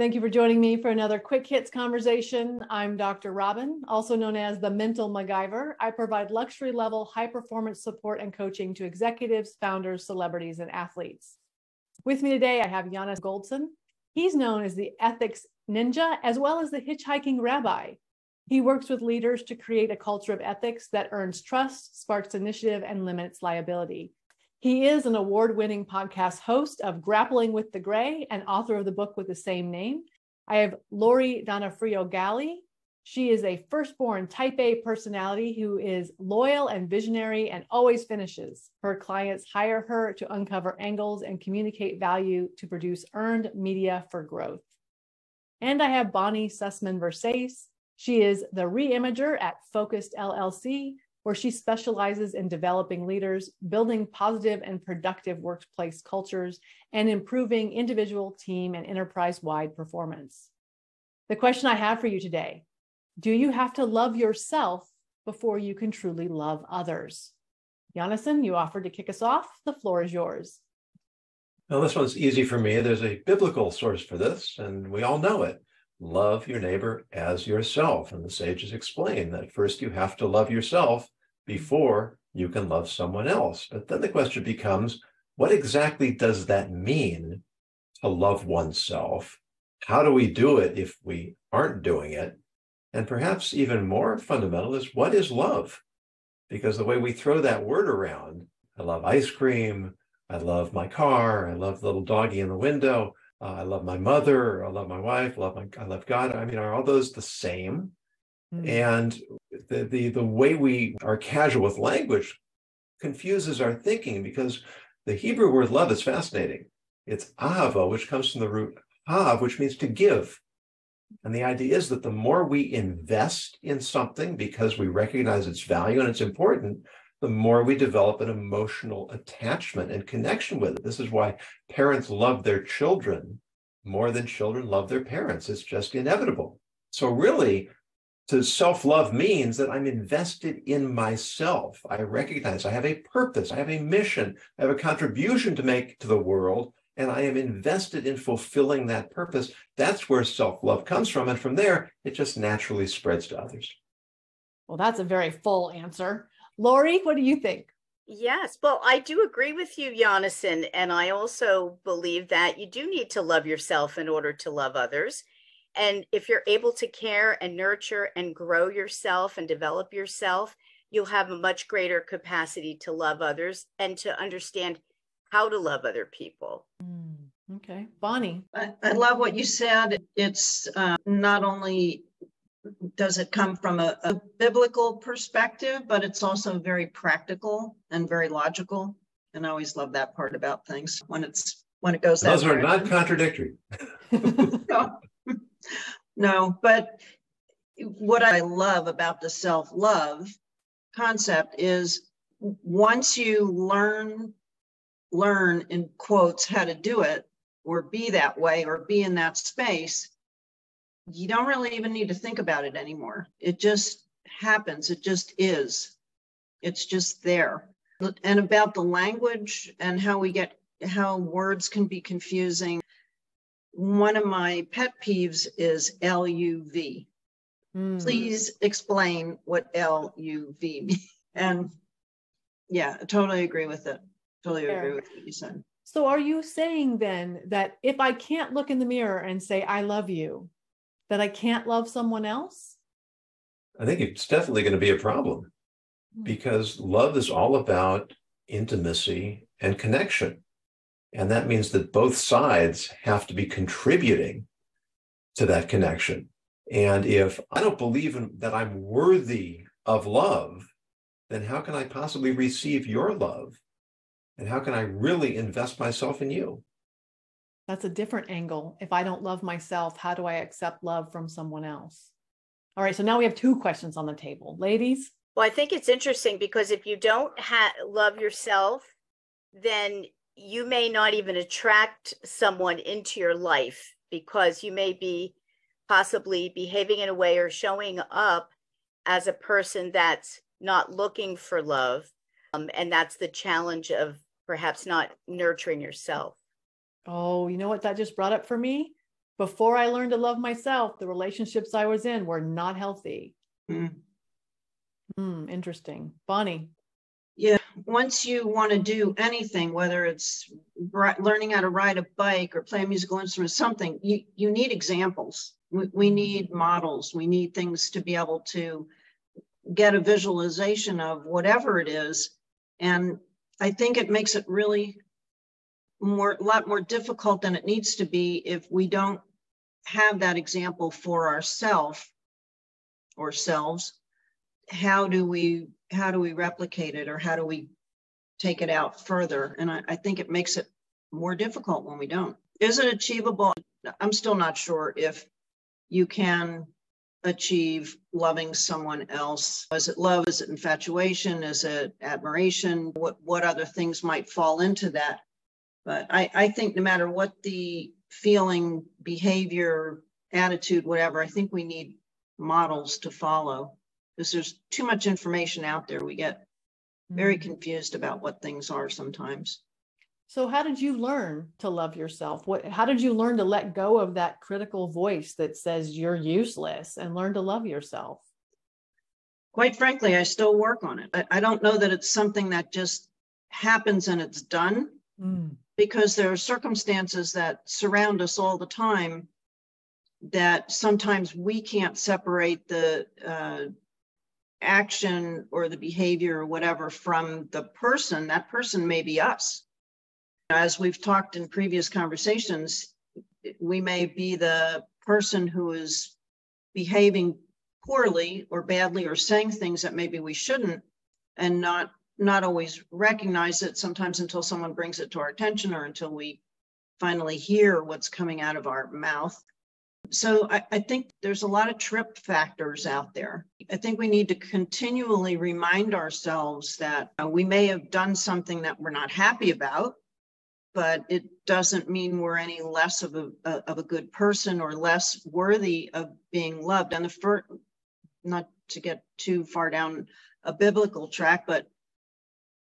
Thank you for joining me for another quick hits conversation. I'm Dr. Robin, also known as the Mental MacGyver. I provide luxury level high performance support and coaching to executives, founders, celebrities, and athletes. With me today, I have Yonason Goldson. He's known as the ethics ninja as well as the hitchhiking rabbi. He works with leaders to create a culture of ethics that earns trust, sparks initiative, and limits liability. He is an award winning podcast host of Grappling with the Gray and author of the book with the same name. I have Lori Donofrio Galley. She is a firstborn type A personality who is loyal and visionary and always finishes. Her clients hire her to uncover angles and communicate value to produce earned media for growth. And I have Bonnie Sussman Versace. She is the reimager at Focused LLC, where she specializes in developing leaders, building positive and productive workplace cultures, and improving individual, team, and enterprise wide performance. The question I have for you today do you have to love yourself before you can truly love others? Jonathan, you offered to kick us off. The floor is yours. Well, this one's easy for me. There's a biblical source for this, and we all know it. Love your neighbor as yourself. And the sages explain that first you have to love yourself before you can love someone else. But then the question becomes what exactly does that mean to love oneself? How do we do it if we aren't doing it? And perhaps even more fundamental is what is love? Because the way we throw that word around, I love ice cream, I love my car, I love the little doggy in the window, uh, I love my mother, I love my wife, I love my, I love God. I mean, are all those the same? Mm-hmm. And the, the the way we are casual with language confuses our thinking because the Hebrew word love is fascinating. It's ahava, which comes from the root hav, which means to give. And the idea is that the more we invest in something because we recognize its value and it's important, the more we develop an emotional attachment and connection with it. This is why parents love their children more than children love their parents. It's just inevitable. So, really, to self love means that I'm invested in myself. I recognize I have a purpose, I have a mission, I have a contribution to make to the world, and I am invested in fulfilling that purpose. That's where self love comes from. And from there, it just naturally spreads to others. Well, that's a very full answer. Lori, what do you think? Yes, well, I do agree with you, Jonathan. And I also believe that you do need to love yourself in order to love others. And if you're able to care and nurture and grow yourself and develop yourself, you'll have a much greater capacity to love others and to understand how to love other people. Mm, okay. Bonnie. I, I, love what you said. It's uh, not only does it come from a, a, biblical perspective, but it's also very practical and very logical. And I always love that part about things when it's when it goes. Those are not contradictory. no. no, but what I love about the self love concept is once you learn learn in quotes how to do it or be that way or be in that space you don't really even need to think about it anymore it just happens it just is it's just there and about the language and how we get how words can be confusing one of my pet peeves is LUV. Mm. Please explain what LUV means. And yeah, I totally agree with it. Totally Fair. agree with what you said. So are you saying then that if I can't look in the mirror and say, I love you, that I can't love someone else? I think it's definitely going to be a problem hmm. because love is all about intimacy and connection. And that means that both sides have to be contributing to that connection. And if I don't believe in, that I'm worthy of love, then how can I possibly receive your love? And how can I really invest myself in you? That's a different angle. If I don't love myself, how do I accept love from someone else? All right, so now we have two questions on the table. Ladies? Well, I think it's interesting because if you don't ha- love yourself, then you may not even attract someone into your life because you may be possibly behaving in a way or showing up as a person that's not looking for love. Um, and that's the challenge of perhaps not nurturing yourself. Oh, you know what that just brought up for me? before I learned to love myself, the relationships I was in were not healthy. Mm. Hmm, interesting. Bonnie. Yeah, once you want to do anything, whether it's learning how to ride a bike or play a musical instrument, something, you, you need examples. We, we need models. We need things to be able to get a visualization of whatever it is. And I think it makes it really more, a lot more difficult than it needs to be if we don't have that example for ourselves or selves. How do we how do we replicate it or how do we take it out further? And I, I think it makes it more difficult when we don't. Is it achievable? I'm still not sure if you can achieve loving someone else. Is it love? Is it infatuation? Is it admiration? What what other things might fall into that? But I, I think no matter what the feeling, behavior, attitude, whatever, I think we need models to follow because there's too much information out there. We get very Mhm. confused about what things are sometimes. So how did you learn to love yourself? What how did you learn to let go of that critical voice that says you're useless and learn to love yourself? Quite frankly, I still work on it. I, I don't know that it's something that just happens and it's done because there are circumstances that surround us all the time that sometimes we can't separate the uh, action or the behavior or whatever from the person. That person may be us. As we've talked in previous conversations, we may be the person who is behaving poorly or badly or saying things that maybe we shouldn't and not not always recognize it sometimes until someone brings it to our attention or until we finally hear what's coming out of our mouth. So I, I think there's a lot of trip factors out there. I think we need to continually remind ourselves that uh, we may have done something that we're not happy about, but it doesn't mean we're any less of a, a- of a good person or less worthy of being loved. And the first, not to get too far down a biblical track, but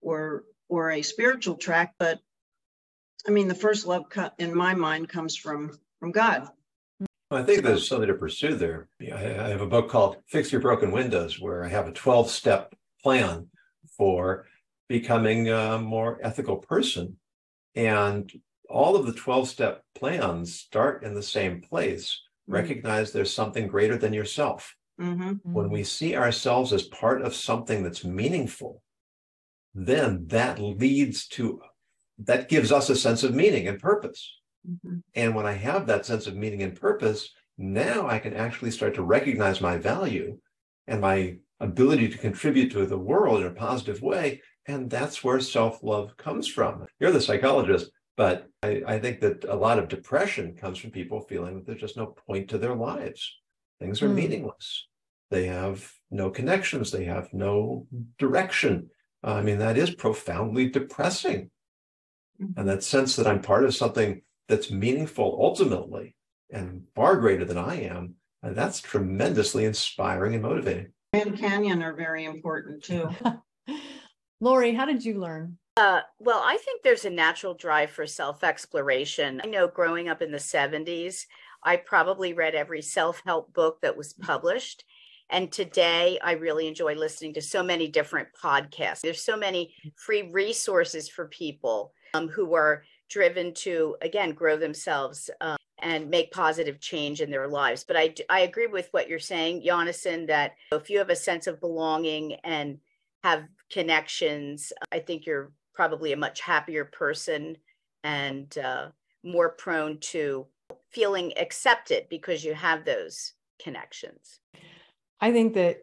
or or a spiritual track, but I mean the first love co- in my mind comes from from God. I think there's something to pursue there. I have a book called Fix Your Broken Windows, where I have a 12 step plan for becoming a more ethical person. And all of the 12 step plans start in the same place. Mhm. Recognize there's something greater than yourself. Mhm. When we see ourselves as part of something that's meaningful, then that leads to, that gives us a sense of meaning and purpose. Mhm. And when I have that sense of meaning and purpose, now I can actually start to recognize my value and my ability to contribute to the world in a positive way. And that's where self love comes from. You're the psychologist, but I, I think that a lot of depression comes from people feeling that there's just no point to their lives. Things are Hmm. meaningless. They have no connections, they have no direction. Uh, I mean, that is profoundly depressing. Mm-hmm. And that sense that I'm part of something that's meaningful ultimately and far greater than I am, and that's tremendously inspiring and motivating. Grand Canyon are very important too. Lori, how did you learn? Uh, well, I think there's a natural drive for self exploration. I know growing up in the 70s, I probably read every self help book that was published. And today, I really enjoy listening to so many different podcasts. There's so many free resources for people um, who are driven to, again, grow themselves um, and make positive change in their lives. But I, I agree with what you're saying, Jonathan, that if you have a sense of belonging and have connections, I think you're probably a much happier person and uh, more prone to feeling accepted because you have those connections. I think that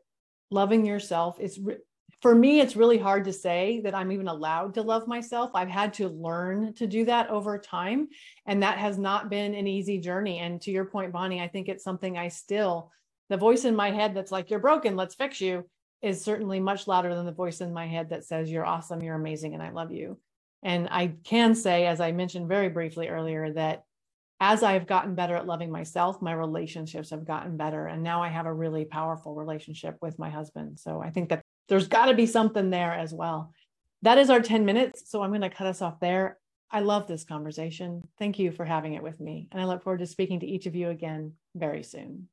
loving yourself is re- for me it's really hard to say that I'm even allowed to love myself. I've had to learn to do that over time and that has not been an easy journey and to your point Bonnie, I think it's something I still the voice in my head that's like you're broken, let's fix you is certainly much louder than the voice in my head that says you're awesome, you're amazing and I love you. And I can say as I mentioned very briefly earlier that as I've gotten better at loving myself, my relationships have gotten better. And now I have a really powerful relationship with my husband. So I think that there's got to be something there as well. That is our 10 minutes. So I'm going to cut us off there. I love this conversation. Thank you for having it with me. And I look forward to speaking to each of you again very soon.